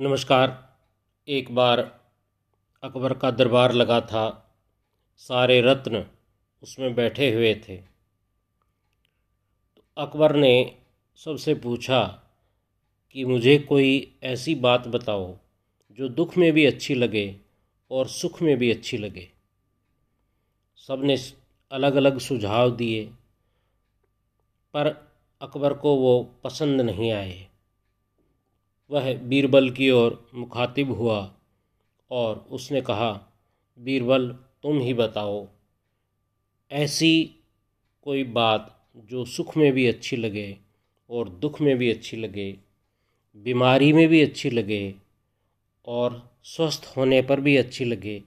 नमस्कार। एक बार अकबर का दरबार लगा था। सारे रत्न उसमें बैठे हुए थे। तो अकबर ने सबसे पूछा कि मुझे कोई ऐसी बात बताओ जो दुख में भी अच्छी लगे और सुख में भी अच्छी लगे। सबने अलग अलग सुझाव दिए, पर अकबर को वो पसंद नहीं आए। वह बीरबल की ओर मुखातिब हुआ और उसने कहा, बीरबल, तुम ही बताओ। ऐसी कोई बात जो सुख में भी अच्छी लगे और दुख में भी अच्छी लगे, बीमारी में भी अच्छी लगे और स्वस्थ होने पर भी अच्छी लगे,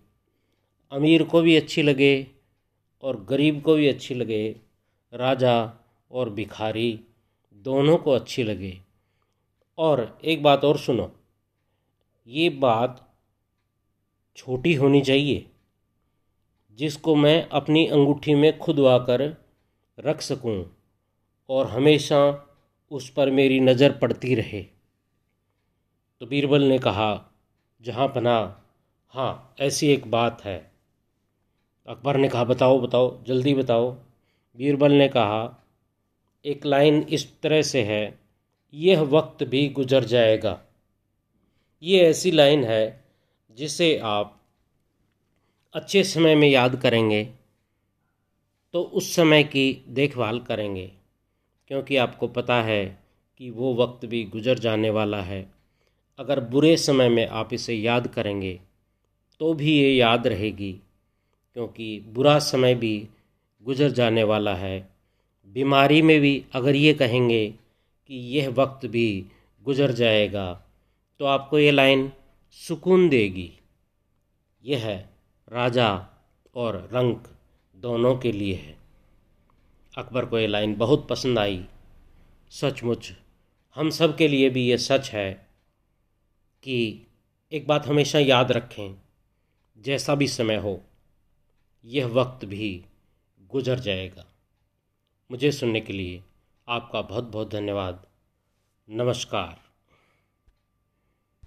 अमीर को भी अच्छी लगे और गरीब को भी अच्छी लगे, राजा और भिखारी, दोनों को अच्छी लगे। और एक बात और सुनो, ये बात छोटी होनी चाहिए, जिसको मैं अपनी अंगूठी में खुदवा कर रख सकूँ और हमेशा उस पर मेरी नज़र पड़ती रहे। तो बीरबल ने कहा, जहाँ पना हाँ ऐसी एक बात है। अकबर ने कहा, बताओ बताओ, जल्दी बताओ। बीरबल ने कहा, एक लाइन इस तरह से है यह वक्त भी गुजर जाएगा। ये ऐसी लाइन है जिसे आप अच्छे समय में याद करेंगे तो उस समय की देखभाल करेंगे, क्योंकि आपको पता है कि वो वक्त भी गुजर जाने वाला है। अगर बुरे समय में आप इसे याद करेंगे तो भी ये याद रहेगी, क्योंकि बुरा समय भी गुजर जाने वाला है। बीमारी में भी अगर ये कहेंगे कि यह वक्त भी गुज़र जाएगा तो आपको ये लाइन सुकून देगी। यह राजा और रंक दोनों के लिए है। अकबर को ये लाइन बहुत पसंद आई। सचमुच, हम सब के लिए भी ये सच है कि एक बात हमेशा याद रखें, जैसा भी समय हो, यह वक्त भी गुजर जाएगा। मुझे सुनने के लिए आपका बहुत बहुत धन्यवाद। नमस्कार।